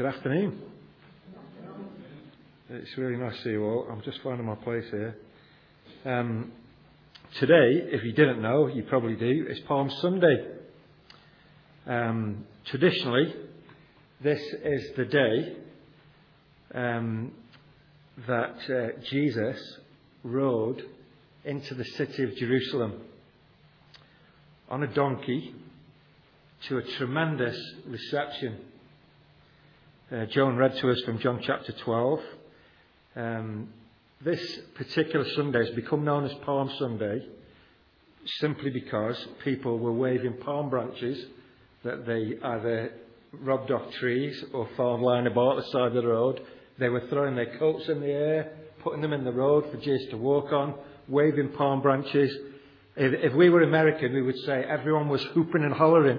Good afternoon. It's really nice to see you all. I'm just finding my place here. Um, today, if you didn't know, you probably do, it's Palm Sunday. Um, traditionally, this is the day um, that uh, Jesus rode into the city of Jerusalem on a donkey to a tremendous reception. Uh, Joan read to us from John chapter 12. Um, this particular Sunday has become known as Palm Sunday simply because people were waving palm branches that they either robbed off trees or found lying about the side of the road. They were throwing their coats in the air, putting them in the road for Jesus to walk on, waving palm branches. If, if we were American, we would say everyone was hooping and hollering.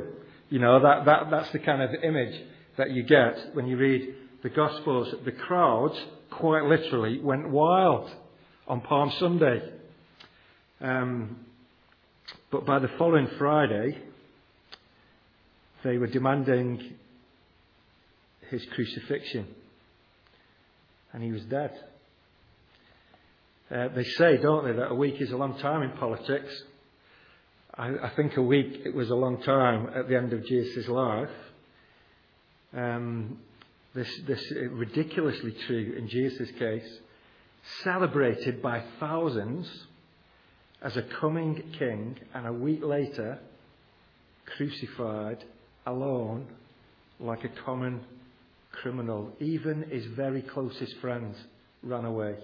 You know, that, that, that's the kind of image that you get when you read the Gospels. The crowds, quite literally, went wild on Palm Sunday. Um, but by the following Friday, they were demanding his crucifixion. And he was dead. Uh, they say, don't they, that a week is a long time in politics. I, I think a week it was a long time at the end of Jesus' life. Um, this, this ridiculously true in Jesus' case, celebrated by thousands as a coming king, and a week later, crucified alone like a common criminal. Even his very closest friends ran away.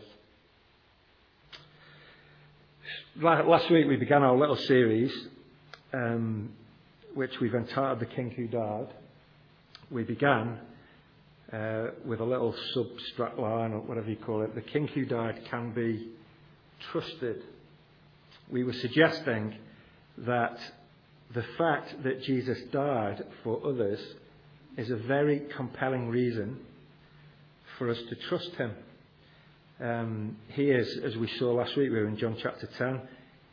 Last week we began our little series, um, which we've entitled The King Who Died. We began uh, with a little substract line, or whatever you call it. The King Who Died can be trusted. We were suggesting that the fact that Jesus died for others is a very compelling reason for us to trust him. Um, he is, as we saw last week, we were in John chapter 10,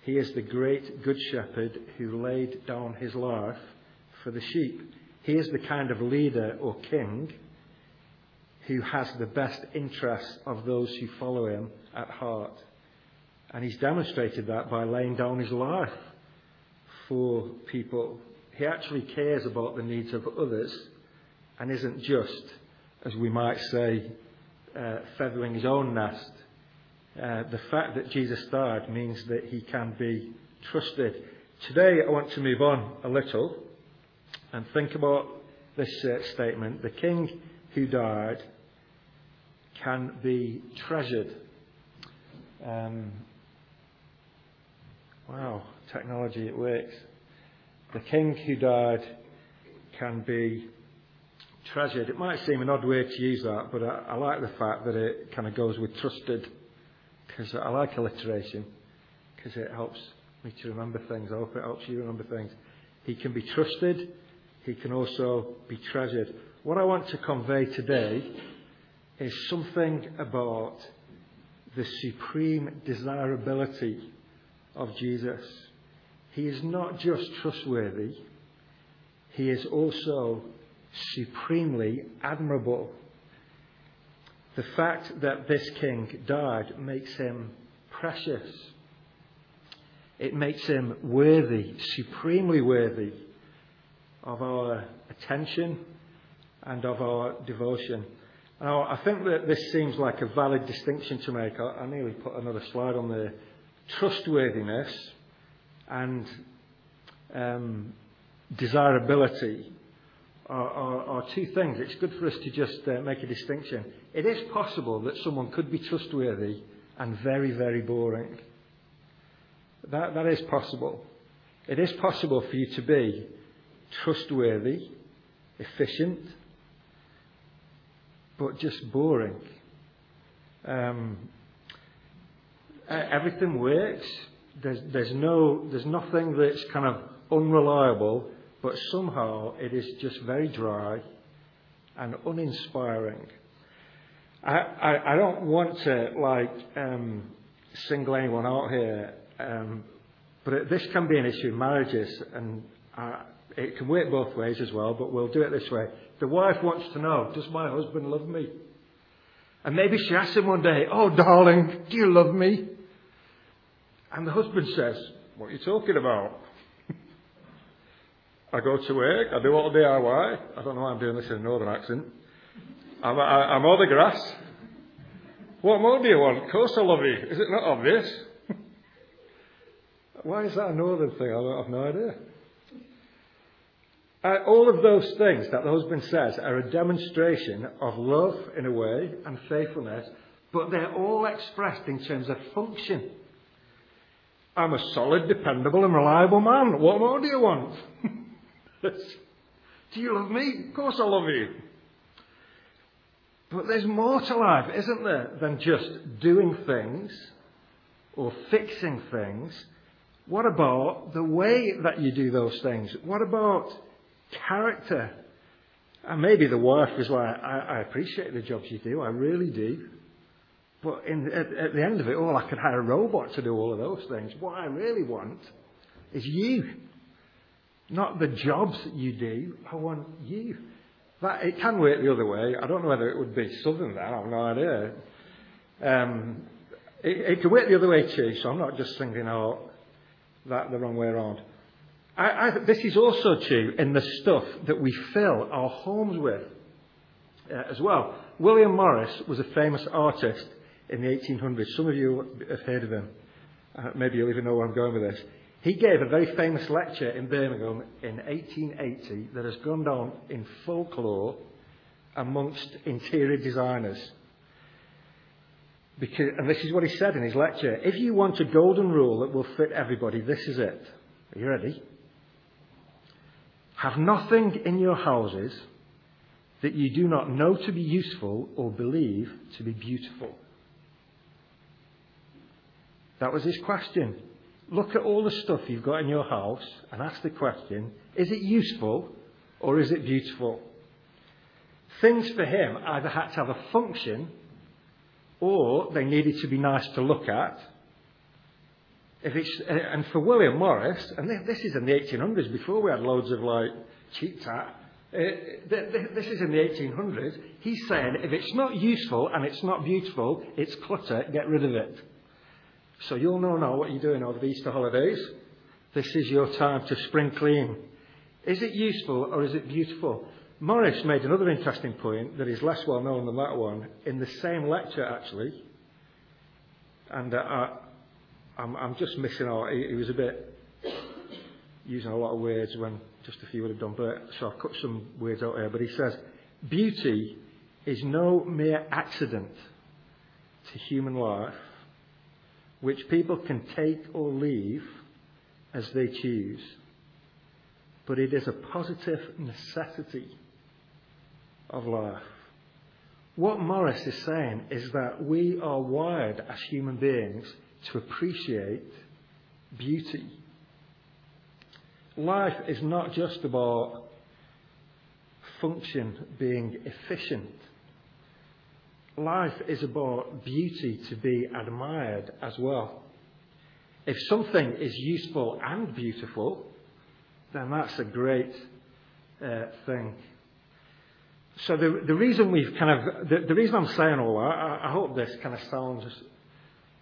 he is the great good shepherd who laid down his life for the sheep. He is the kind of leader or king who has the best interests of those who follow him at heart. And he's demonstrated that by laying down his life for people. He actually cares about the needs of others and isn't just, as we might say, uh, feathering his own nest. Uh, the fact that Jesus died means that he can be trusted. Today, I want to move on a little and think about this uh, statement. The king who died can be treasured. Um, wow, technology, it works. The king who died can be treasured. It might seem an odd way to use that, but I, I like the fact that it kind of goes with trusted because I like alliteration because it helps me to remember things. I hope it helps you remember things. He can be trusted. He can also be treasured. What I want to convey today is something about the supreme desirability of Jesus. He is not just trustworthy, he is also supremely admirable. The fact that this king died makes him precious. It makes him worthy, supremely worthy of our attention and of our devotion. Now, I think that this seems like a valid distinction to make. I, I nearly put another slide on there. Trustworthiness and um, desirability are, are, are, two things. It's good for us to just uh, make a distinction. It is possible that someone could be trustworthy and very, very boring. That, that is possible. It is possible for you to be trustworthy, efficient, but just boring. Um, everything works. There's, there's, no, there's nothing that's kind of unreliable but somehow it is just very dry and uninspiring. I, I, I don't want to like um, single anyone out here, um, but this can be an issue in marriages, and I, it can work both ways as well, but we'll do it this way. The wife wants to know, does my husband love me? And maybe she asks him one day, oh darling, do you love me? And the husband says, what are you talking about? I go to work, I do all the DIY. I don't know why I'm doing this in a northern accent. I'm, I, I mow the grass. What more do you want? Of course I love you. Is it not obvious? why is that a northern thing? I have no idea. Uh, all of those things that the husband says are a demonstration of love in a way and faithfulness, but they're all expressed in terms of function. I'm a solid, dependable, and reliable man. What more do you want? do you love me? Of course I love you. But there's more to life, isn't there, than just doing things or fixing things. What about the way that you do those things? What about character? And maybe the wife is like, I, I appreciate the jobs you do, I really do. But in, at, at the end of it all, I could hire a robot to do all of those things. What I really want is you. Not the jobs that you do. I want you. That, it can work the other way. I don't know whether it would be southern there. I have no idea. Um, it, it could work the other way too, so I'm not just thinking, oh, that the wrong way around. I, I, this is also true in the stuff that we fill our homes with uh, as well. William Morris was a famous artist in the 1800s. Some of you have heard of him. Uh, maybe you'll even know where I'm going with this. He gave a very famous lecture in Birmingham in 1880 that has gone down in folklore amongst interior designers. Because, and this is what he said in his lecture. If you want a golden rule that will fit everybody, this is it. Are you ready? Have nothing in your houses that you do not know to be useful or believe to be beautiful. That was his question. Look at all the stuff you've got in your house and ask the question is it useful or is it beautiful? Things for him either had to have a function or they needed to be nice to look at. If it's, and for William Morris, and this is in the 1800s before we had loads of like cheap tat, uh, this is in the 1800s. He's saying if it's not useful and it's not beautiful, it's clutter, get rid of it. So you'll know now what you're doing over the Easter holidays. This is your time to spring clean. Is it useful or is it beautiful? Morris made another interesting point that is less well known than that one in the same lecture, actually. And uh, I'm, I'm, just missing out. He, he, was a bit using a lot of words when just a few would have done, but so I've cut some words out here. But he says, Beauty is no mere accident to human life which people can take or leave as they choose, but it is a positive necessity of life. What Morris is saying is that we are wired as human beings to appreciate beauty. Life is not just about function being efficient life is about beauty to be admired as well. If something is useful and beautiful, then that's a great uh, thing. So the, the reason we've kind of, the, the reason I'm saying all that, I, I hope this kind of sounds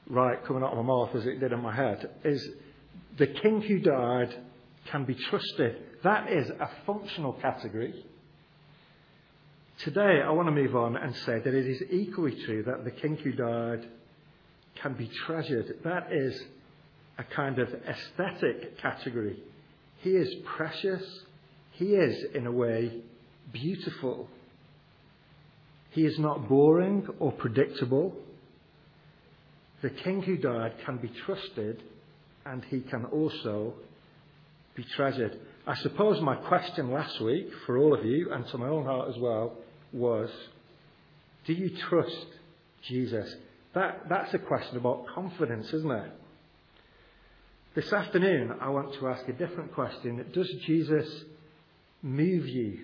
right coming out of my mouth as it did in my head, is the king who died can be trusted. That is a functional category. Today, I want to move on and say that it is equally true that the king who died can be treasured. That is a kind of aesthetic category. He is precious. He is, in a way, beautiful. He is not boring or predictable. The king who died can be trusted and he can also be treasured. I suppose my question last week for all of you and to my own heart as well was do you trust Jesus? That, that's a question about confidence, isn't it? This afternoon, I want to ask a different question. Does Jesus move you?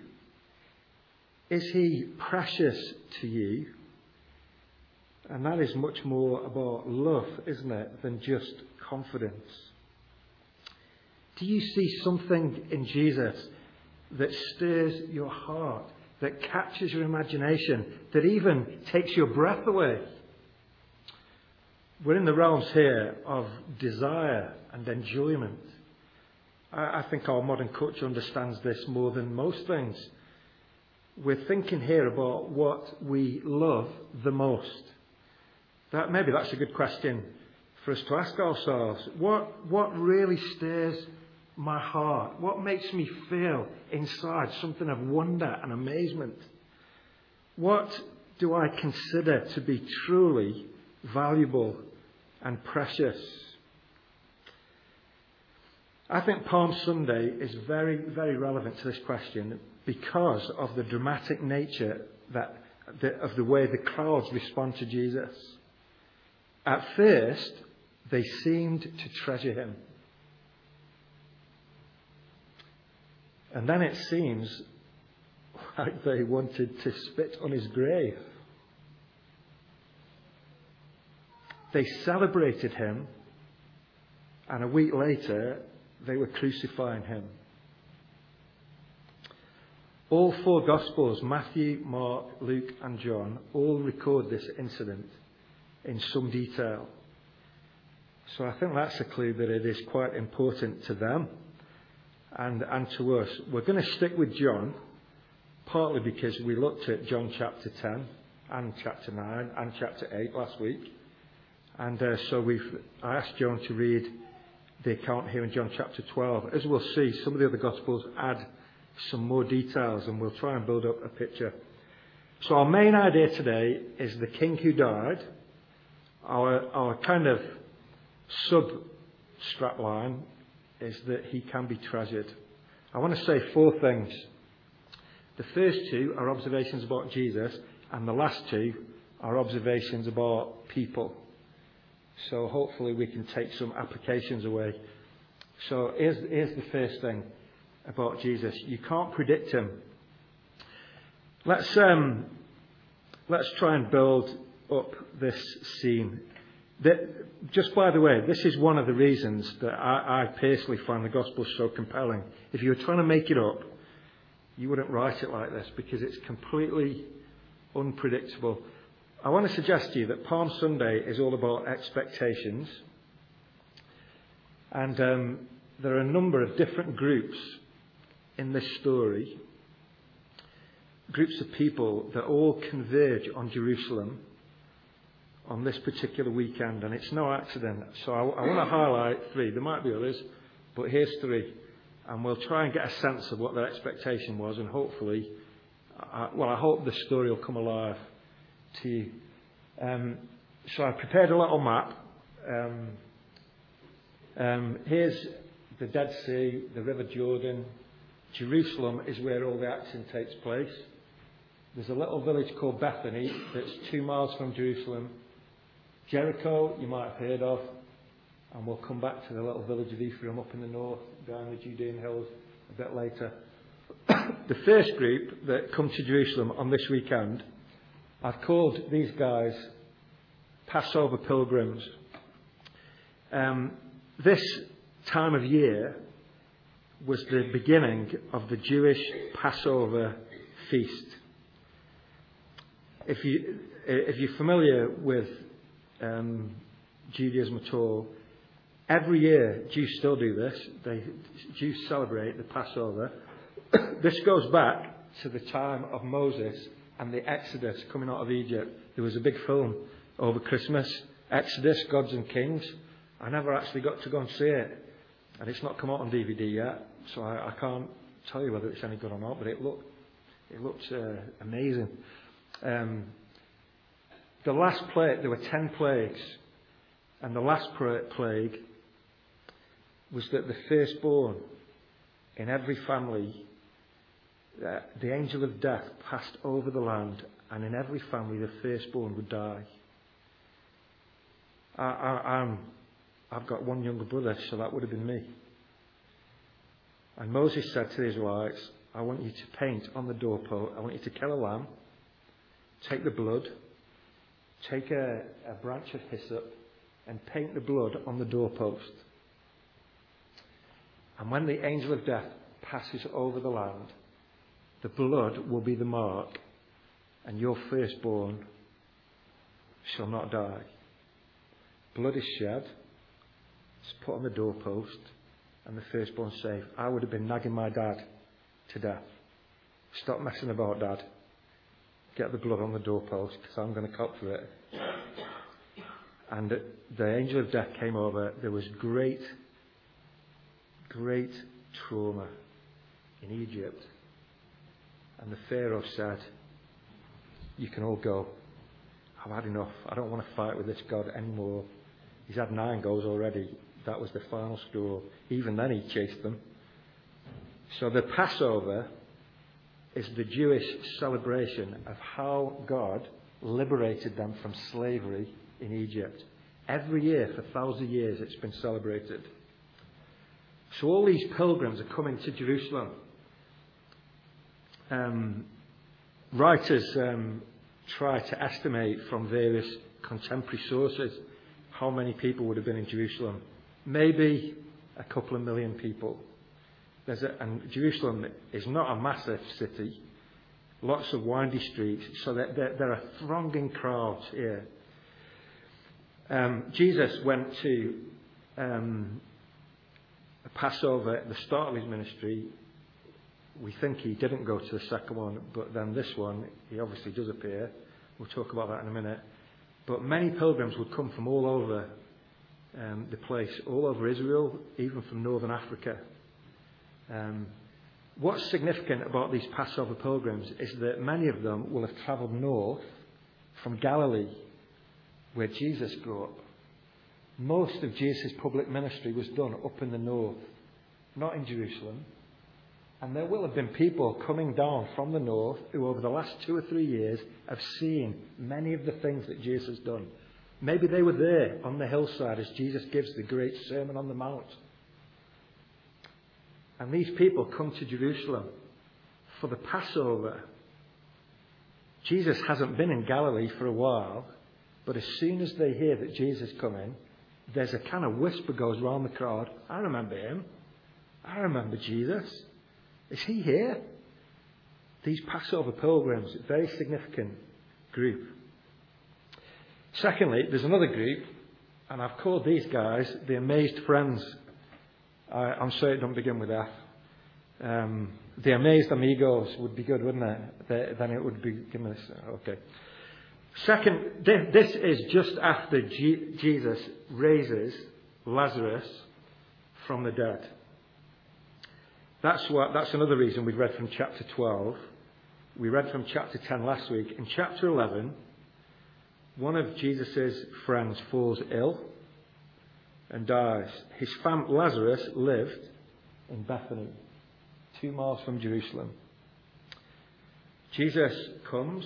Is he precious to you? And that is much more about love, isn't it, than just confidence. Do you see something in Jesus that stirs your heart, that captures your imagination, that even takes your breath away? We're in the realms here of desire and enjoyment. I, think our modern culture understands this more than most things. We're thinking here about what we love the most. That, maybe that's a good question for us to ask ourselves. What, what really stirs my heart? What makes me feel inside something of wonder and amazement? What do I consider to be truly valuable and precious? I think Palm Sunday is very, very relevant to this question because of the dramatic nature that, of the way the crowds respond to Jesus. At first, they seemed to treasure him. And then it seems like they wanted to spit on his grave. They celebrated him, and a week later, they were crucifying him. All four Gospels, Matthew, Mark, Luke, and John, all record this incident in some detail. So I think that's a clue that it is quite important to them and, and to us. We're going to stick with John, partly because we looked at John chapter 10 and chapter 9 and chapter 8 last week. And uh, so we've, I asked John to read the account here in John chapter 12. As we'll see, some of the other Gospels add some more details and we'll try and build up a picture. So our main idea today is the king who died. Our, our kind of sub strap line is that he can be treasured. I want to say four things. The first two are observations about Jesus, and the last two are observations about people. So hopefully we can take some applications away. So here's, here's the first thing about Jesus. You can't predict him. Let's, um, let's try and build up this scene. That, just by the way, this is one of the reasons that I, I personally find the gospel so compelling. If you were trying to make it up, you wouldn't write it like this because it's completely unpredictable. I want to suggest to you that Palm Sunday is all about expectations. And um, there are a number of different groups in this story, groups of people that all converge on Jerusalem on this particular weekend, and it's no accident. So I, I want to highlight three. There might be others, but here's three. And we'll try and get a sense of what their expectation was, and hopefully, uh, well, I hope the story will come alive to you. Um, so I prepared a little map. Um, um, here's the Dead Sea, the River Jordan. Jerusalem is where all the action takes place. There's a little village called Bethany that's two miles from Jerusalem. Jericho, you might have heard of, and we'll come back to the little village of Ephraim up in the north, down the Judean hills a bit later. the first group that come to Jerusalem on this weekend I've called these guys Passover pilgrims. Um, this time of year was the beginning of the Jewish Passover feast. If, you, if you're familiar with um, Judaism at all, every year Jews still do this. They, Jews celebrate the Passover. this goes back to the time of Moses and the Exodus coming out of Egypt. There was a big film over Christmas, Exodus, Gods and Kings. I never actually got to go and see it. And it's not come out on DVD yet, so I, I can't tell you whether it's any good or not, but it looked, it looked uh, amazing. Um, the last plague, there were ten plagues, and the last plague was that the firstborn in every family uh, the angel of death passed over the land, and in every family the firstborn would die. I, I, I've got one younger brother, so that would have been me. And Moses said to the Israelites, I want you to paint on the doorpost, I want you to kill a lamb, take the blood, take a, a branch of hyssop, and paint the blood on the doorpost. And when the angel of death passes over the land, the blood will be the mark, and your firstborn shall not die. Blood is shed, it's put on the doorpost, and the firstborn safe. I would have been nagging my dad to death. Stop messing about, Dad. Get the blood on the doorpost because I'm going to cop for it. And the angel of death came over. There was great, great trauma in Egypt. And the Pharaoh said, You can all go. I've had enough. I don't want to fight with this God anymore. He's had nine goals already. That was the final straw. Even then, he chased them. So the Passover is the Jewish celebration of how God liberated them from slavery in Egypt. Every year, for thousands of years, it's been celebrated. So all these pilgrims are coming to Jerusalem. Um, writers um, try to estimate from various contemporary sources how many people would have been in Jerusalem. Maybe a couple of million people. A, and Jerusalem is not a massive city, lots of windy streets, so there, there, there are thronging crowds here. Um, Jesus went to um, Passover at the start of his ministry. We think he didn't go to the second one, but then this one, he obviously does appear. We'll talk about that in a minute. But many pilgrims would come from all over um, the place, all over Israel, even from northern Africa. Um, what's significant about these Passover pilgrims is that many of them will have travelled north from Galilee, where Jesus grew up. Most of Jesus' public ministry was done up in the north, not in Jerusalem. And there will have been people coming down from the north who, over the last two or three years, have seen many of the things that Jesus has done. Maybe they were there on the hillside as Jesus gives the great Sermon on the Mount. And these people come to Jerusalem for the Passover. Jesus hasn't been in Galilee for a while, but as soon as they hear that Jesus is coming, there's a kind of whisper goes around the crowd. I remember him. I remember Jesus. Is he here? These Passover pilgrims, a very significant group. Secondly, there's another group, and I've called these guys the amazed friends. I, am sorry don't begin with F. Um, the amazed amigos would be good, wouldn't it? The, then it would be. This. Okay. Second, this is just after G- Jesus raises Lazarus from the dead. That's what. That's another reason we've read from chapter 12. We read from chapter 10 last week. In chapter 11, one of Jesus' friends falls ill and dies. His fam Lazarus lived in Bethany, two miles from Jerusalem. Jesus comes.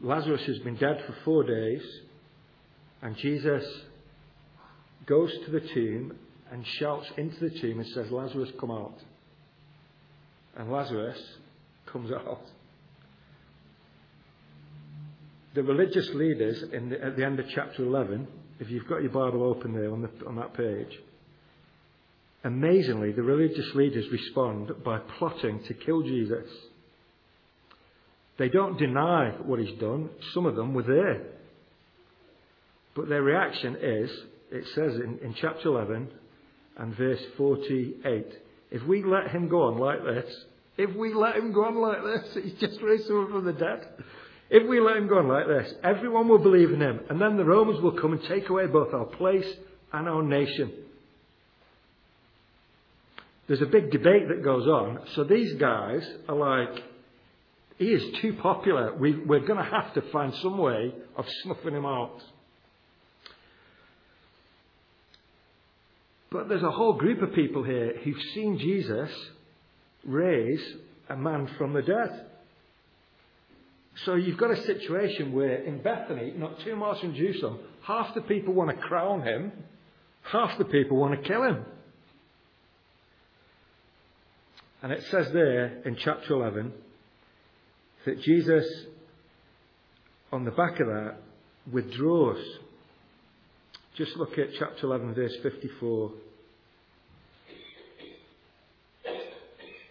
Lazarus has been dead for four days, and Jesus goes to the tomb and shouts into the tomb and says, Lazarus, come out. And Lazarus comes out. The religious leaders the, at the end of chapter 11 if you've got your Bible open there on, the, on that page, amazingly, the religious leaders respond by plotting to kill Jesus. They don't deny what he's done. Some of them were there. But their reaction is, it says in, in chapter 11 and verse 48, if we let him go on like this, if we let him go on like this, he's just raised someone from the dead. If we let him go on like this, everyone will believe in him, and then the Romans will come and take away both our place and our nation. There's a big debate that goes on. So these guys are like, he is too popular. We, we're going to have to find some way of snuffing him out. But there's a whole group of people here who've seen Jesus raise a man from the dead. So you've got a situation where in Bethany, not two miles from Jerusalem, half the people want to crown him, half the people want to kill him. And it says there in chapter 11 that Jesus, on the back of that, withdraws. Just look at chapter 11, verse 54.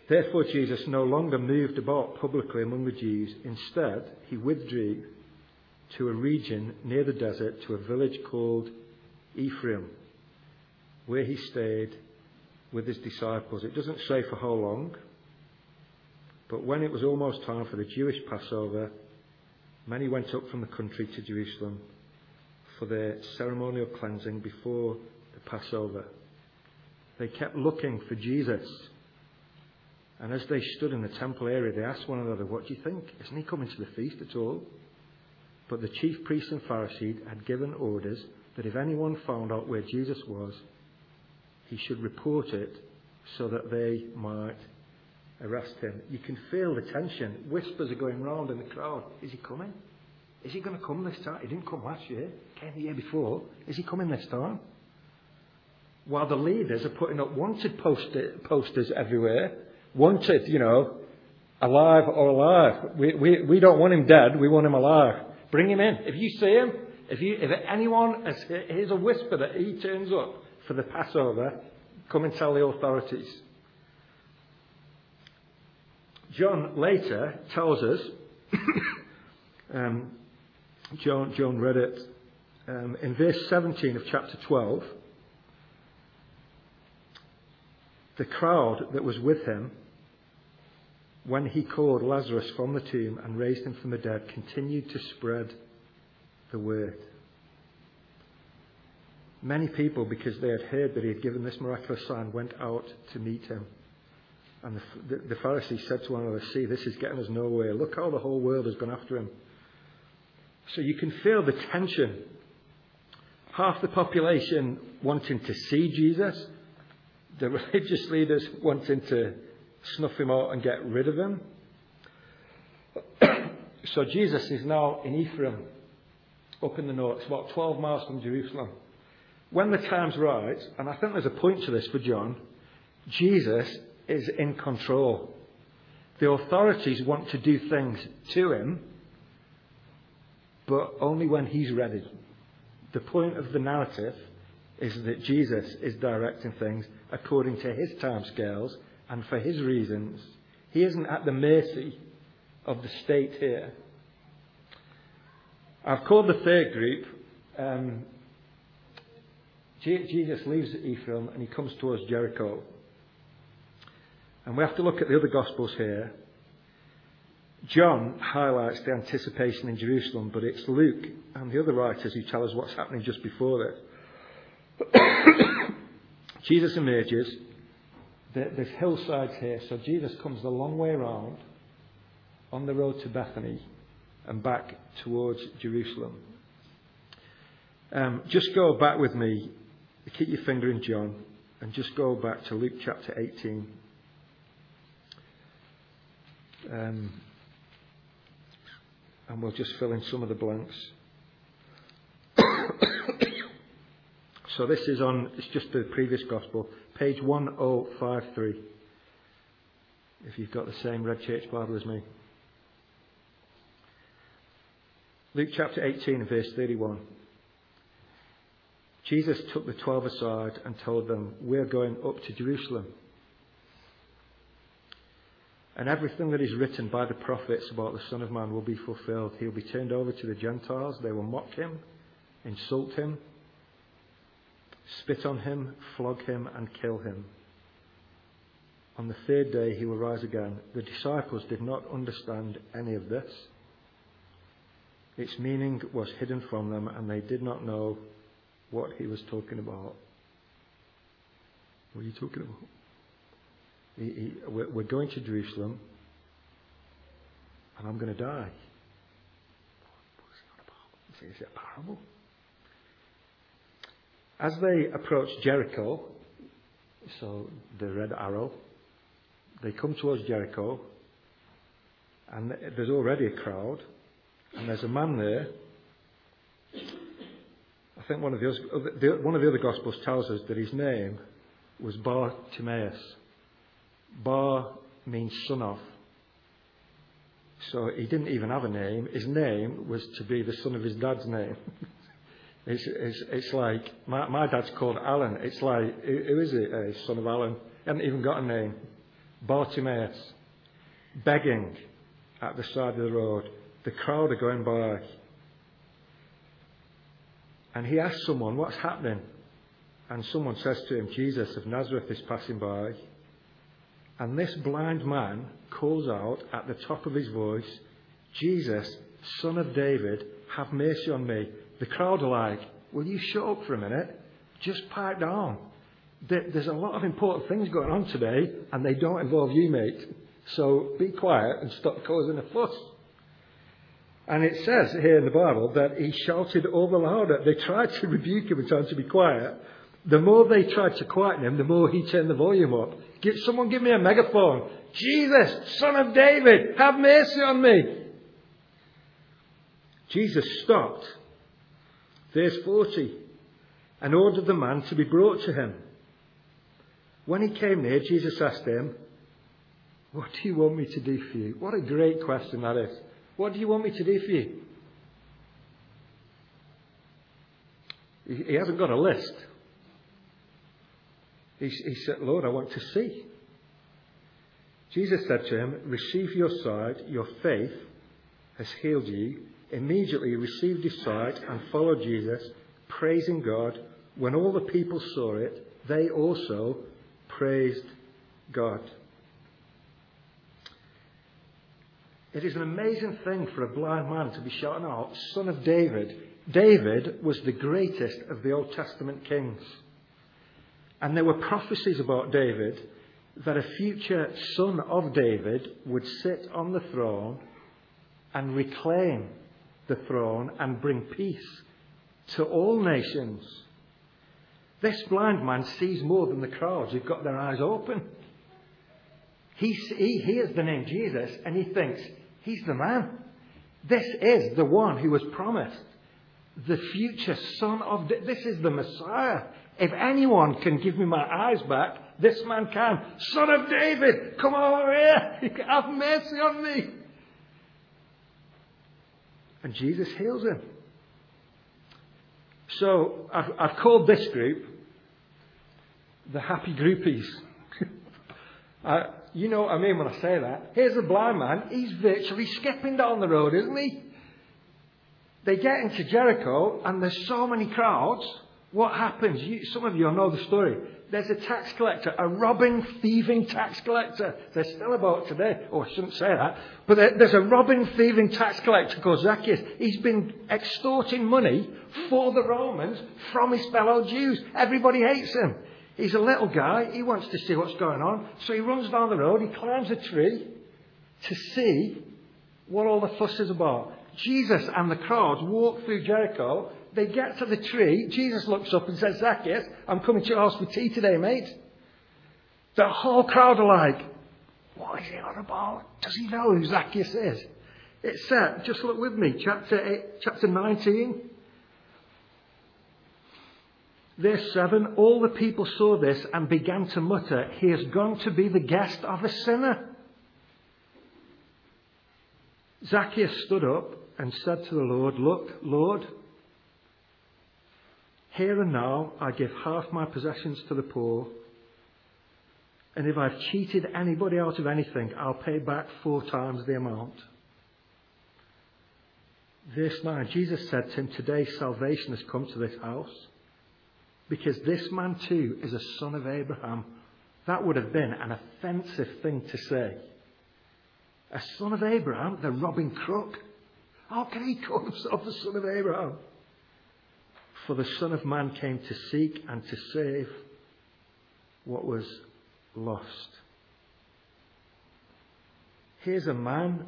Therefore, Jesus no longer moved about publicly among the Jews. Instead, he withdrew to a region near the desert to a village called Ephraim, where he stayed with his disciples. It doesn't say for how long, but when it was almost time for the Jewish Passover, many went up from the country to Jerusalem for their ceremonial cleansing before the Passover. They kept looking for Jesus. And as they stood in the temple area, they asked one another, What do you think? Isn't he coming to the feast at all? But the chief priests and Pharisees had given orders that if anyone found out where Jesus was, he should report it so that they might arrest him. You can feel the tension. Whispers are going round in the crowd. Is he coming? Is he going to come this time? He didn't come last year. Came the year before. Is he coming this time? While the leaders are putting up wanted posters everywhere. Wanted, you know, alive or alive. We, we, we don't want him dead. We want him alive. Bring him in. If you see him, if, you, if anyone, hears a whisper that he turns up for the Passover, come and tell the authorities. John later tells us, um, John, John read it um, in verse 17 of chapter 12. The crowd that was with him when he called Lazarus from the tomb and raised him from the dead continued to spread the word. Many people, because they had heard that he had given this miraculous sign, went out to meet him. And the, the, the Pharisees said to one another, See, this is getting us nowhere. Look how the whole world has gone after him. So you can feel the tension. Half the population wanting to see Jesus, the religious leaders wanting to snuff him out and get rid of him. so Jesus is now in Ephraim, up in the north. It's about 12 miles from Jerusalem. When the time's right, and I think there's a point to this for John, Jesus is in control. The authorities want to do things to him, but only when he's ready. The point of the narrative is that Jesus is directing things according to his timescales and for his reasons. He isn't at the mercy of the state here. I've called the third group. Um, Jesus leaves Ephraim and he comes towards Jericho. And we have to look at the other Gospels here. John highlights the anticipation in Jerusalem, but it's Luke and the other writers who tell us what's happening just before this. Jesus emerges. There's hillsides here, so Jesus comes the long way around on the road to Bethany and back towards Jerusalem. Um, just go back with me, keep your finger in John, and just go back to Luke chapter 18. Um, and we'll just fill in some of the blanks. So this is on, it's just the previous gospel, page 1053. If you've got the same Red Church Bible as me. Luke chapter 18, verse 31. Jesus took the twelve aside and told them, We're going up to Jerusalem and everything that is written by the prophets about the Son of Man will be fulfilled. He'll be turned over to the Gentiles. They will mock him, insult him, spit on him, flog him, and kill him. On the third day he will rise again. The disciples did not understand any of this. Its meaning was hidden from them, and they did not know what he was talking about. What are you talking about? He, he, we're going to Jerusalem, and I'm going to die. Is it a parable? As they approach Jericho, so the red arrow, they come towards Jericho, and there's already a crowd, and there's a man there. I think one of the, one of the other Gospels tells us that his name was Bar Timaeus. Bar means son of. So he didn't even have a name. His name was to be the son of his dad's name. it's, it's, it's like, my, my dad's called Alan. It's like, who is it? Uh, son of Alan. He hasn't even got a name. Bartimaeus, begging at the side of the road. The crowd are going by. And he asks someone, What's happening? And someone says to him, Jesus of Nazareth is passing by. And this blind man calls out at the top of his voice, Jesus, son of David, have mercy on me. The crowd are like, Will you shut up for a minute? Just pipe down. There's a lot of important things going on today, and they don't involve you, mate. So be quiet and stop causing a fuss. And it says here in the Bible that he shouted all the louder. They tried to rebuke him and tell him to be quiet. The more they tried to quieten him, the more he turned the volume up. Give, someone give me a megaphone. Jesus, son of David, have mercy on me. Jesus stopped. Verse 40. And ordered the man to be brought to him. When he came near, Jesus asked him, What do you want me to do for you? What a great question that is. What do you want me to do for you? He hasn't got a list. He, he said, Lord, I want to see. Jesus said to him, Receive your sight, your faith has healed you. Immediately received his sight and followed Jesus, praising God. When all the people saw it, they also praised God. It is an amazing thing for a blind man to be shouting out, Son of David. David was the greatest of the Old Testament kings. And there were prophecies about David that a future son of David would sit on the throne and reclaim the throne and bring peace to all nations. This blind man sees more than the crowds who've got their eyes open. He, he hears the name Jesus and he thinks, He's the man. This is the one who was promised. The future son of, this is the Messiah. If anyone can give me my eyes back, this man can. Son of David, come over here. Have mercy on me. And Jesus heals him. So I've, I've called this group the happy groupies. I, uh, you know what I mean when I say that. Here's a blind man. He's virtually skipping down the road, isn't he? They get into Jericho and there's so many crowds what happens? You, some of you know the story. There's a tax collector, a robbing, thieving tax collector. They're still about today. Oh, I shouldn't say that. But there's a robbing, thieving tax collector called Zacchaeus. He's been extorting money for the Romans from his fellow Jews. Everybody hates him. He's a little guy. He wants to see what's going on. So he runs down the road. He climbs a tree to see what all the fuss is about. Jesus and the crowds walk through Jericho they get to the tree. Jesus looks up and says, Zacchaeus, I'm coming to your house for tea today, mate. The whole crowd are like, what is he on about? Does he know who Zacchaeus is? It's said, just look with me, chapter, eight, chapter 19. Verse 7 All the people saw this and began to mutter, He has gone to be the guest of a sinner. Zacchaeus stood up and said to the Lord, Look, Lord, here and now, I give half my possessions to the poor. And if I've cheated anybody out of anything, I'll pay back four times the amount. Verse 9 Jesus said to him, Today salvation has come to this house, because this man too is a son of Abraham. That would have been an offensive thing to say. A son of Abraham, the robbing crook. How can he call himself the son of Abraham? For the Son of Man came to seek and to save what was lost. Here's a man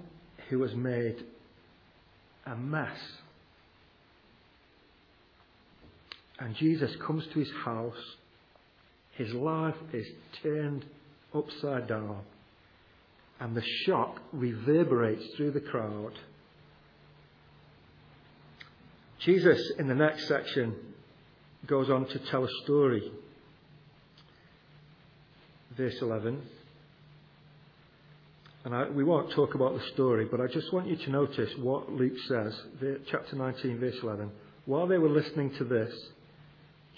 who has made a mess. And Jesus comes to his house. His life is turned upside down. And the shock reverberates through the crowd. Jesus, in the next section, goes on to tell a story. Verse 11. And I, we won't talk about the story, but I just want you to notice what Luke says, chapter 19, verse 11. While they were listening to this,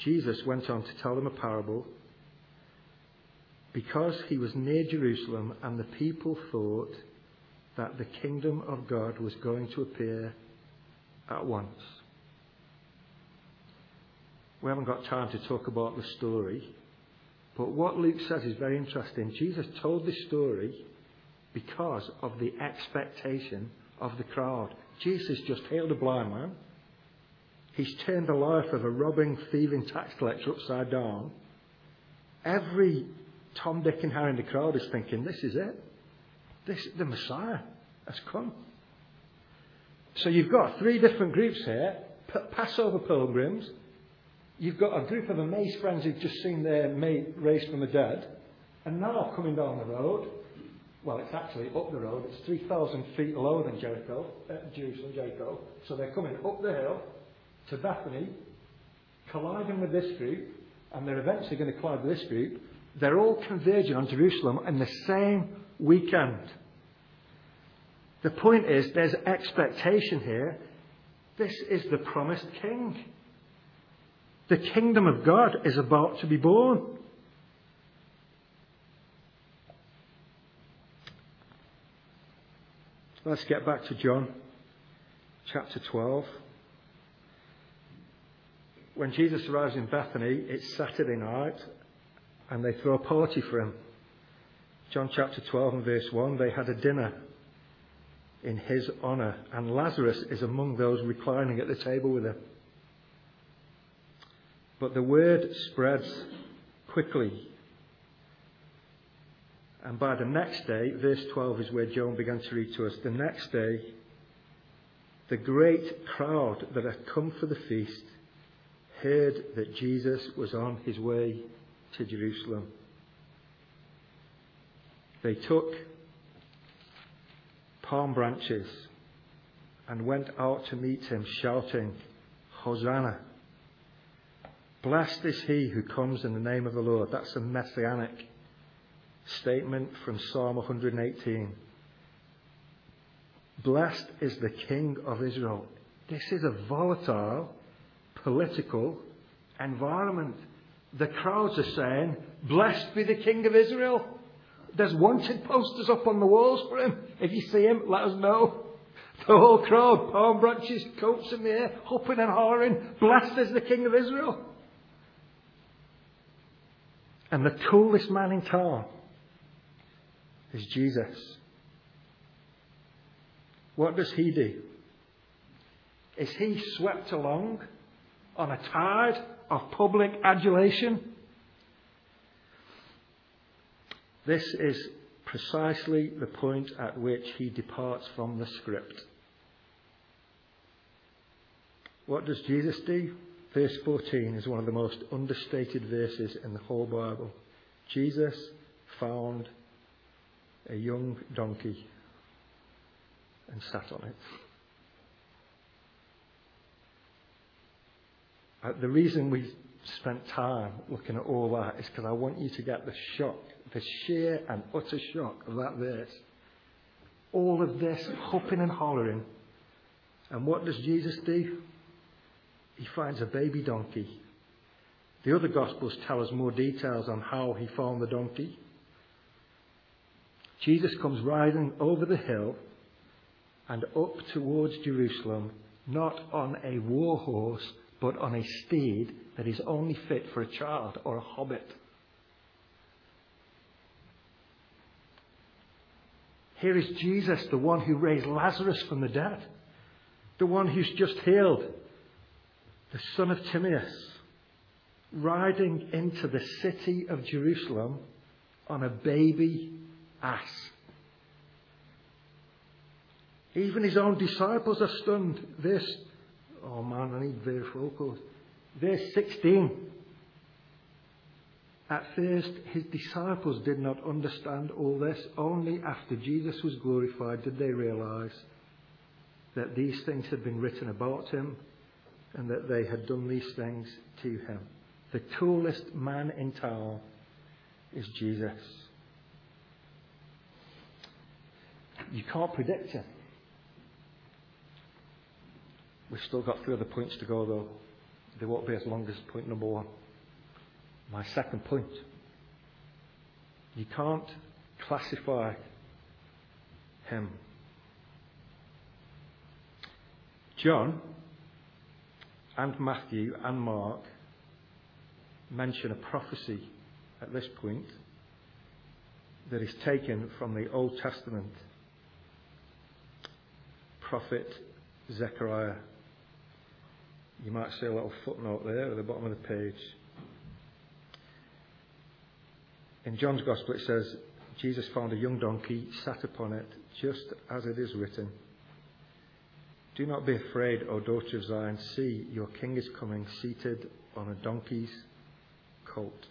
Jesus went on to tell them a parable. because he was near Jerusalem and the people thought that the kingdom of God was going to appear at once. We haven't got time to talk about the story, but what Luke says is very interesting. Jesus told this story because of the expectation of the crowd. Jesus just healed a blind man. He's turned the life of a robbing, thieving tax collector upside down. Every Tom, Dick, and Harry in the crowd is thinking, this is it. This, the Messiah has come. So you've got three different groups here Passover pilgrims. You've got a group of amazed friends who've just seen their mate raised from the dead. And now coming down the road, well, it's actually up the road. It's 3,000 feet lower than Jericho, uh, Jerusalem, Jericho. So they're coming up the hill to Bethany, colliding with this group, and they're eventually going to collide with this group. They're all converging on Jerusalem in the same weekend. The point is, there's expectation here. This is the promised king. The kingdom of God is about to be born. Let's get back to John chapter 12. When Jesus arrives in Bethany, it's Saturday night, and they throw a party for him. John chapter 12 and verse 1 they had a dinner in his honour, and Lazarus is among those reclining at the table with him. But the word spreads quickly and by the next day, verse 12 is where John began to read to us. The next day, the great crowd that had come for the feast heard that Jesus was on his way to Jerusalem. They took palm branches and went out to meet him, shouting, Hosanna! Blessed is he who comes in the name of the Lord. That's a messianic statement from Psalm 118. Blessed is the King of Israel. This is a volatile political environment. The crowds are saying, Blessed be the King of Israel. There's wanted posters up on the walls for him. If you see him, let us know. The whole crowd, palm branches, coats in the air, hopping and hollering, Blessed is the King of Israel. And the coolest man in town is Jesus. What does he do? Is he swept along on a tide of public adulation? This is precisely the point at which he departs from the script. What does Jesus do? Verse 14 is one of the most understated verses in the whole Bible. Jesus found a young donkey and sat on it. Uh, the reason we spent time looking at all that is because I want you to get the shock, the sheer and utter shock of that verse. All of this hopping and hollering. And what does Jesus do? He finds a baby donkey. The other Gospels tell us more details on how he found the donkey. Jesus comes riding over the hill and up towards Jerusalem, not on a war horse, but on a steed that is only fit for a child or a hobbit. Here is Jesus, the one who raised Lazarus from the dead, the one who's just healed, the son of Timaeus, riding into the city of Jerusalem on a baby ass. Even his own disciples are stunned. Verse, oh man, I need very focus. Verse 16. At first, his disciples did not understand all this. Only after Jesus was glorified did they realize that these things had been written about him and that they had done these things to him. The coolest man in town is Jesus. You can't predict him. We've still got three other points to go, though. They won't be as long as point number one. My second point. You can't classify him. John and Matthew and Mark mention a prophecy at this point that is taken from the Old Testament prophet Zechariah. You might see a little footnote there at the bottom of the page. In John's Gospel, it says, Jesus found a young donkey, sat upon it, just as it is written. Do not be afraid, O daughter of Zion. See, your king is coming, seated on a donkey's colt.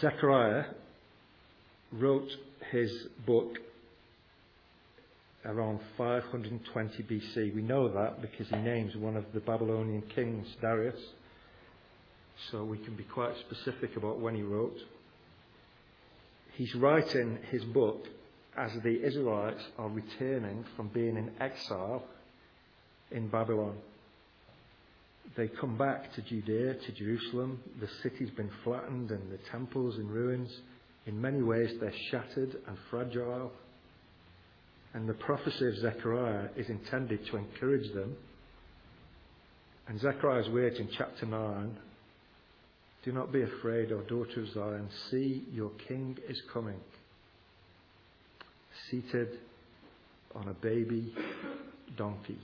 Zechariah wrote his book around 520 BC. We know that because he names one of the Babylonian kings, Darius. So we can be quite specific about when he wrote. He's writing his book as the Israelites are returning from being in exile in Babylon. They come back to Judea, to Jerusalem. The city's been flattened and the temple's in ruins. In many ways, they're shattered and fragile. And the prophecy of Zechariah is intended to encourage them. And Zechariah's words in chapter 9 Do not be afraid, O daughter of Zion. See, your king is coming, seated on a baby donkey.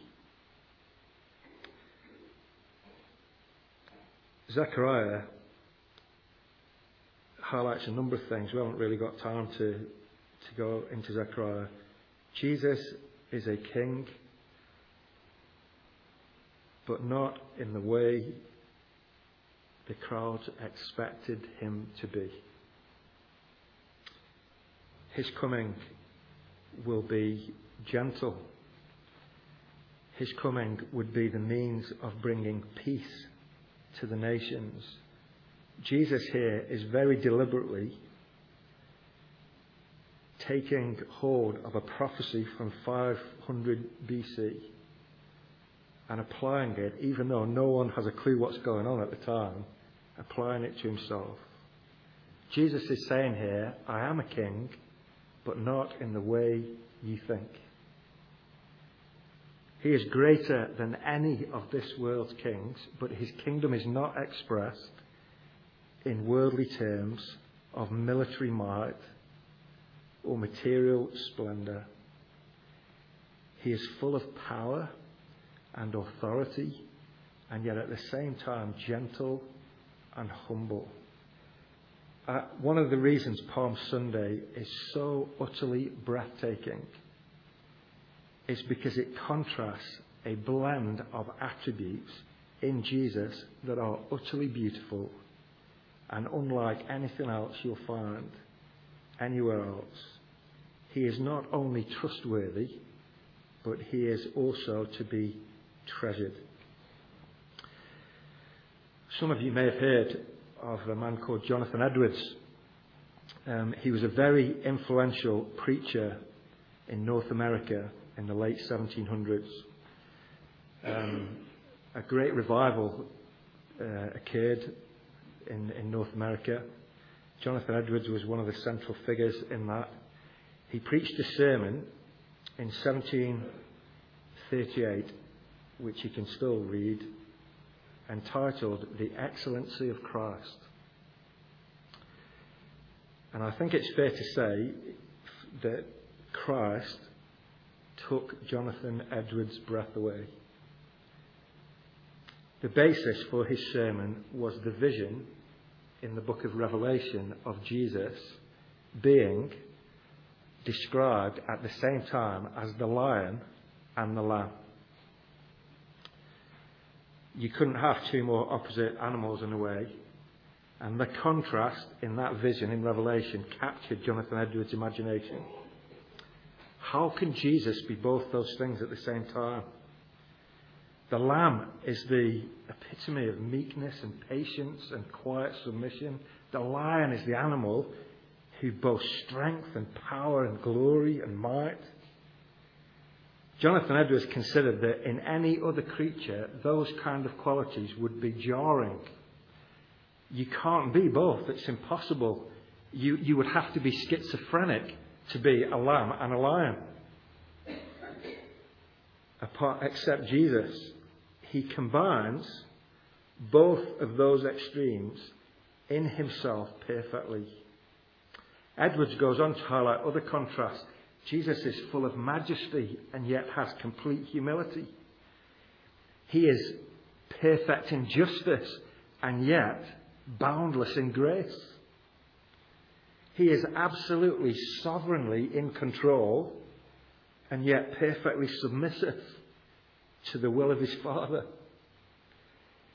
Zechariah highlights a number of things. We haven't really got time to, to go into Zechariah. Jesus is a king, but not in the way the crowd expected him to be. His coming will be gentle. His coming would be the means of bringing peace to the nations. Jesus here is very deliberately taking hold of a prophecy from 500 BC and applying it, even though no one has a clue what's going on at the time, applying it to himself. Jesus is saying here, I am a king, but not in the way ye think. He is greater than any of this world's kings, but his kingdom is not expressed in worldly terms of military might or material splendor. He is full of power and authority, and yet at the same time gentle and humble. Uh, one of the reasons Palm Sunday is so utterly breathtaking is because it contrasts a blend of attributes in Jesus that are utterly beautiful and unlike anything else you'll find anywhere else. He is not only trustworthy, but he is also to be treasured. Some of you may have heard of a man called Jonathan Edwards. Um, he was a very influential preacher in North America in the late 1700s. Um, a great revival uh, occurred in, in North America. Jonathan Edwards was one of the central figures in that. He preached a sermon in 1738, which you can still read, entitled The Excellency of Christ. And I think it's fair to say that Christ took Jonathan Edwards' breath away. The basis for his sermon was the vision in the book of Revelation of Jesus being described at the same time as the lion and the lamb. You couldn't have two more opposite animals in a way. And the contrast in that vision in Revelation captured Jonathan Edwards' imagination. How can Jesus be both those things at the same time? The lamb is the epitome of meekness and patience and quiet submission. The lion is the animal who boasts strength and power and glory and might. Jonathan Edwards considered that in any other creature, those kind of qualities would be jarring. You can't be both. It's impossible. You, you would have to be schizophrenic to be a lamb and a lion. Apart, except Jesus, he combines both of those extremes in himself perfectly. Edwards goes on to highlight other contrasts. Jesus is full of majesty and yet has complete humility. He is perfect in justice and yet boundless in grace. He is absolutely sovereignly in control and yet perfectly submissive to the will of his Father.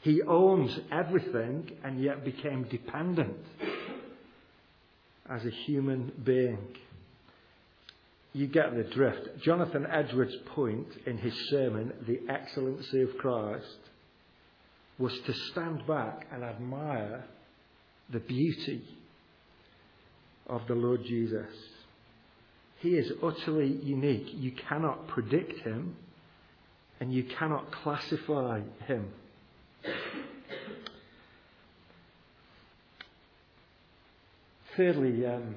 He owns everything and yet became dependent as a human being. You get the drift. Jonathan Edwards' point in his sermon, The Excellency of Christ, was to stand back and admire the beauty of the Lord Jesus. He is utterly unique. You cannot predict him and you cannot classify him. Thirdly, um,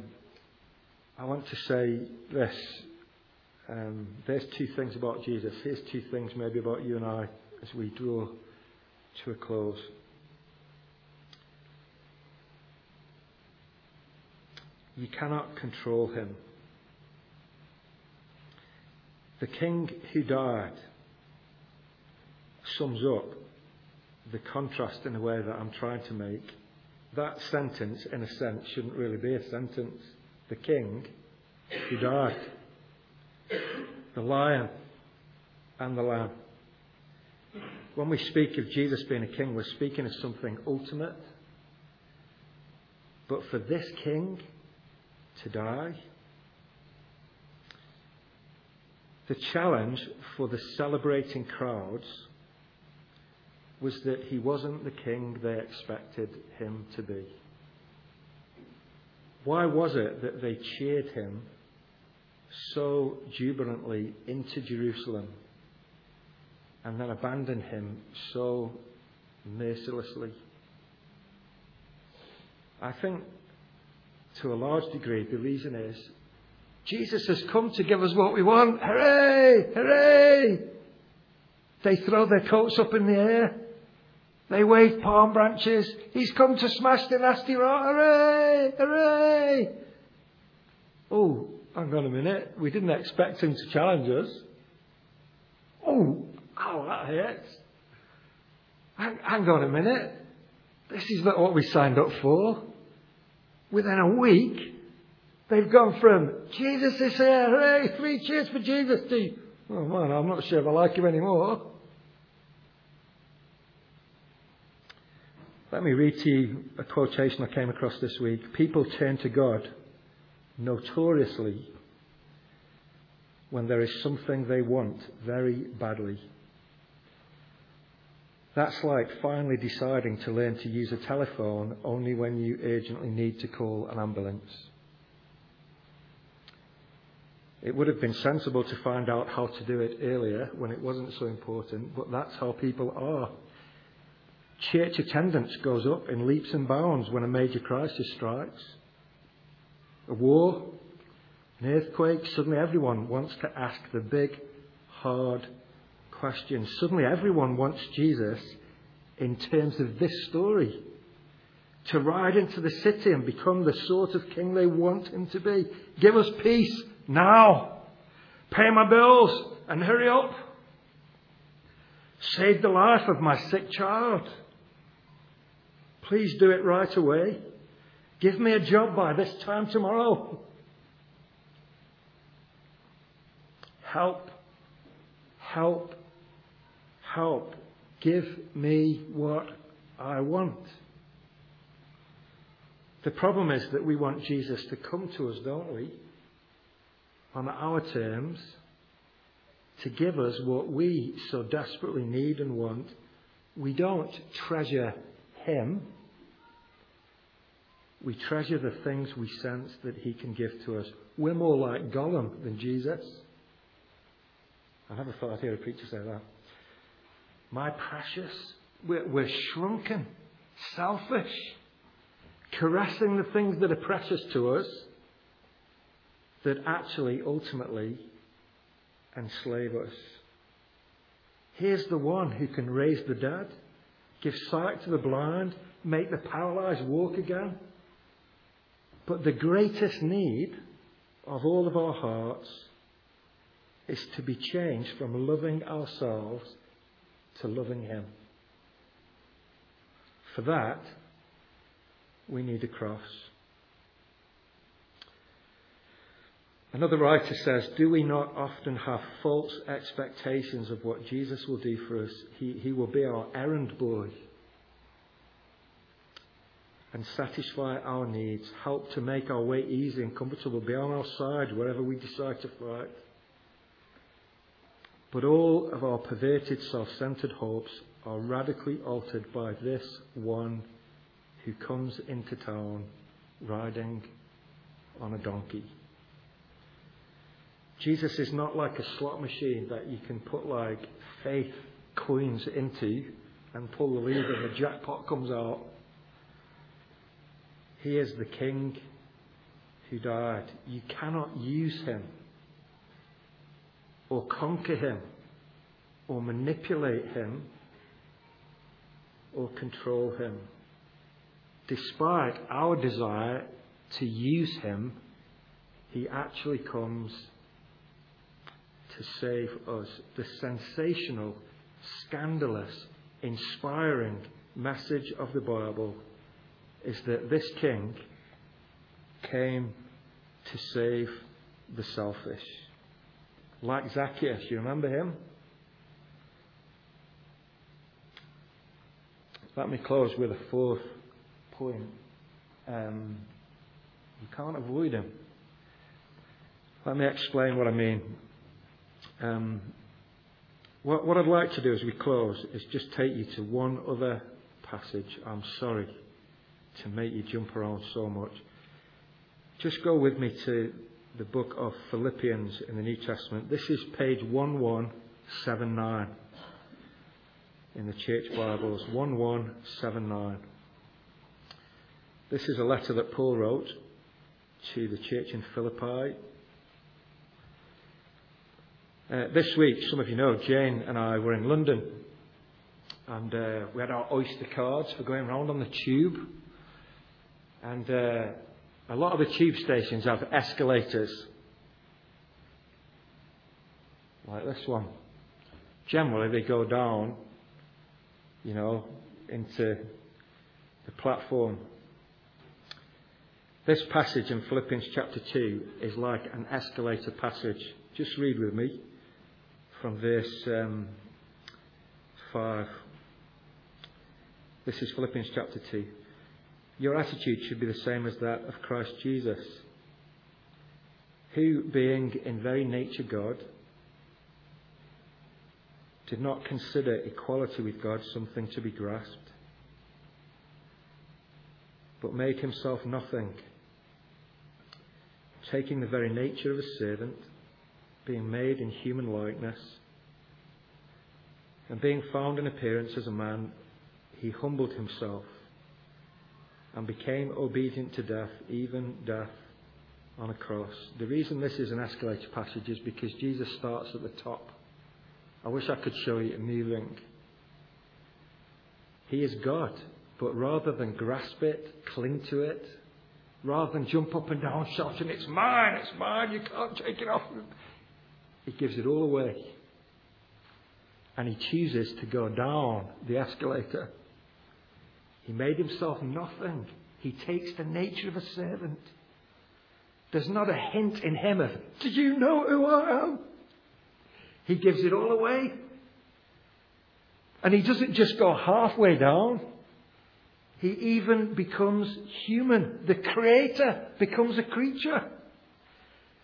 I want to say this. Um, there's two things about Jesus. Here's two things maybe about you and I as we draw to a close. You cannot control him. The king who died sums up the contrast in a way that I'm trying to make. That sentence, in a sense, shouldn't really be a sentence. The king who died, the lion and the lamb. When we speak of Jesus being a king, we're speaking of something ultimate. But for this king to die, the challenge for the celebrating crowds was that he wasn't the king they expected him to be. Why was it that they cheered him so jubilantly into Jerusalem and then abandoned him so mercilessly? I think to a large degree the reason is Jesus has come to give us what we want. Hooray! Hooray! They throw their coats up in the air. They wave palm branches. He's come to smash the nasty rock. Hooray! Hooray! Oh, hang on a minute. We didn't expect him to challenge us. Oh, oh, that hurts. Hang, hang on a minute. This is not what we signed up for. Within a week, they've gone from Jesus is here, hooray, three cheers for Jesus to, oh man, I'm not sure if I like him anymore. Let me read to you a quotation I came across this week. People turn to God notoriously when there is something they want very badly. That's like finally deciding to learn to use a telephone only when you urgently need to call an ambulance. It would have been sensible to find out how to do it earlier when it wasn't so important, but that's how people are. Church attendance goes up in leaps and bounds when a major crisis strikes. A war, an earthquake, suddenly everyone wants to ask the big, hard question. Suddenly everyone wants Jesus in terms of this story. To ride into the city and become the sort of king they want him to be. Give us peace now. Pay my bills and hurry up. Save the life of my sick child. Please do it right away. Give me a job by this time tomorrow. Help, help, help. Give me what I want. The problem is that we want Jesus to come to us, don't we? On our terms, to give us what we so desperately need and want. We don't treasure Him. We treasure the things we sense that He can give to us. We're more like Gollum than Jesus. I never thought I'd hear a preacher say that. My precious, we're, we're shrunken, selfish, caressing the things that are precious to us that actually ultimately enslave us. Here's the one who can raise the dead, give sight to the blind, make the paralyzed walk again. But the greatest need of all of our hearts is to be changed from loving ourselves to loving Him. For that, we need a cross. Another writer says, Do we not often have false expectations of what Jesus will do for us? He, he will be our errand boy and satisfy our needs, help to make our way easy and comfortable, be on our side wherever we decide to fight. But all of our perverted, self centered hopes are radically altered by this one who comes into town riding on a donkey. Jesus is not like a slot machine that you can put like faith coins into and pull the lever and the jackpot comes out. He is the King who died. You cannot use him or conquer him or manipulate him or control him. Despite our desire to use him, he actually comes to save us. The sensational, scandalous, inspiring message of the Bible is that this king came to save the selfish. Like Zacchaeus, you remember him? Let me close with a fourth point. Um, you can't avoid him. Let me explain what I mean. Um, what, what I'd like to do as we close is just take you to one other passage. I'm sorry to make you jump around so much. Just go with me to the book of Philippians in the New Testament. This is page 1179 in the church Bibles. 1179. This is a letter that Paul wrote to the church in Philippi. Uh, this week, some of you know, Jane and I were in London and uh, we had our Oyster cards for going around on the tube. And uh, a lot of the tube stations have escalators, like this one. Generally, they go down, you know, into the platform. This passage in Philippians chapter 2 is like an escalator passage. Just read with me from verse um, 5. This is Philippians chapter 2. Your attitude should be the same as that of Christ Jesus, who, being in very nature God, did not consider equality with God something to be grasped, but made himself nothing, taking the very nature of a servant, being made in human likeness, and being found in appearance as a man, he humbled himself and became obedient to death, even death on a cross. The reason this is an escalator passage is because Jesus starts at the top. I wish I could show you it moving. He is God, but rather than grasp it, cling to it, rather than jump up and down shouting, It's mine, it's mine, you can't take it off. He gives it all away. And he chooses to go down the escalator he made himself nothing. He takes the nature of a servant. There's not a hint in him of, Do you know who I am? He gives it all away. And he doesn't just go halfway down. He even becomes human. The creator becomes a creature.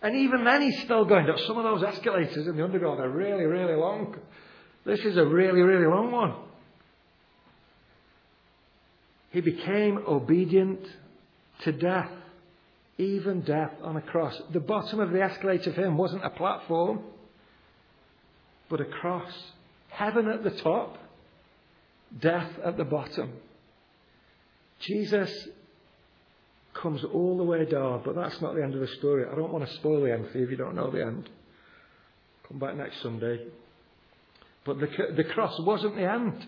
And even then he's still going up. Some of those escalators in the underground are really, really long. This is a really, really long one. He became obedient to death, even death on a cross. The bottom of the escalator for him wasn't a platform, but a cross. Heaven at the top, death at the bottom. Jesus comes all the way down, but that's not the end of the story. I don't want to spoil the end for you if you don't know the end. Come back next Sunday. But the, the cross wasn't the end.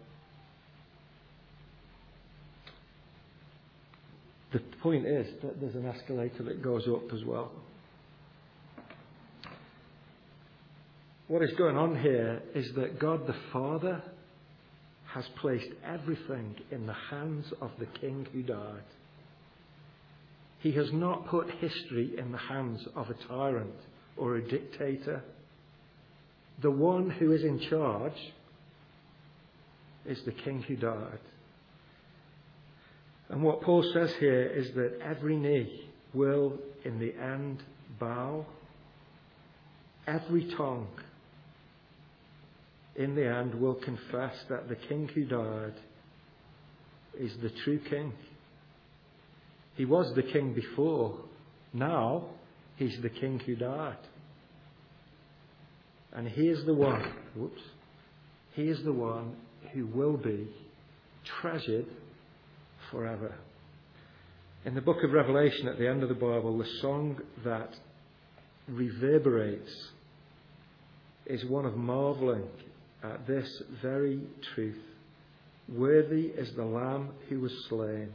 The point is that there's an escalator that goes up as well. What is going on here is that God the Father has placed everything in the hands of the king who died. He has not put history in the hands of a tyrant or a dictator. The one who is in charge is the king who died. And what Paul says here is that every knee will, in the end, bow. Every tongue in the end, will confess that the King who died is the true King. He was the King before. Now, he's the King who died. And he is the one, whoops, he is the one who will be treasured forever. In the book of Revelation, at the end of the Bible, the song that reverberates is one of marveling at this very truth. Worthy is the Lamb who was slain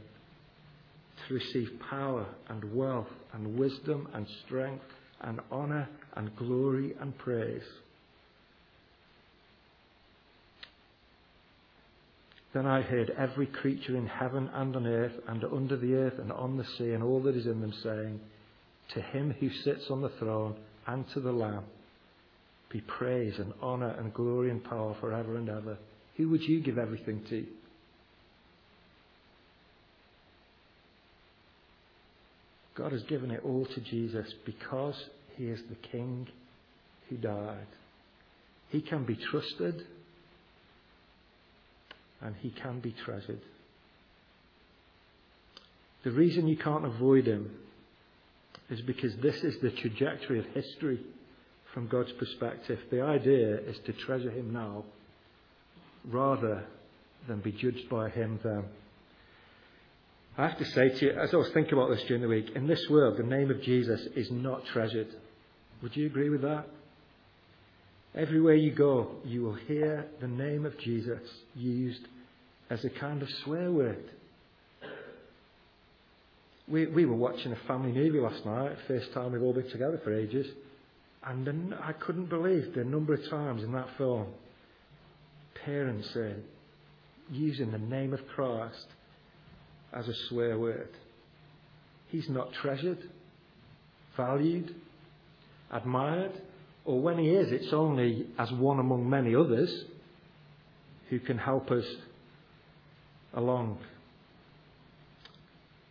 to receive power and wealth and wisdom and strength and honour and glory and praise. Then I heard every creature in heaven and on earth and under the earth and on the sea and all that is in them saying, To him who sits on the throne and to the Lamb be praise and honour and glory and power forever and ever. Who would you give everything to? God has given it all to Jesus because he is the King who died. He can be trusted and he can be treasured. The reason you can't avoid him is because this is the trajectory of history from God's perspective, the idea is to treasure Him now rather than be judged by Him then. I have to say to you, as I was thinking about this during the week, in this world, the name of Jesus is not treasured. Would you agree with that? Everywhere you go, you will hear the name of Jesus used as a kind of swear word. We, we were watching a family movie last night, first time we've all been together for ages. And then I couldn't believe the number of times in that film parents said, using the name of Christ as a swear word. He's not treasured, valued, admired, or when he is, it's only as one among many others who can help us along.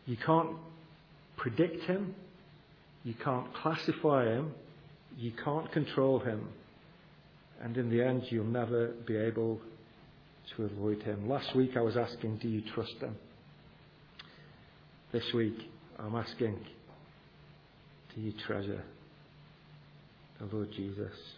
You can't predict him, you can't classify him, you can't control him. And in the end, you'll never be able to avoid him. Last week I was asking, do you trust him? This week I'm asking, do you treasure the Lord Jesus?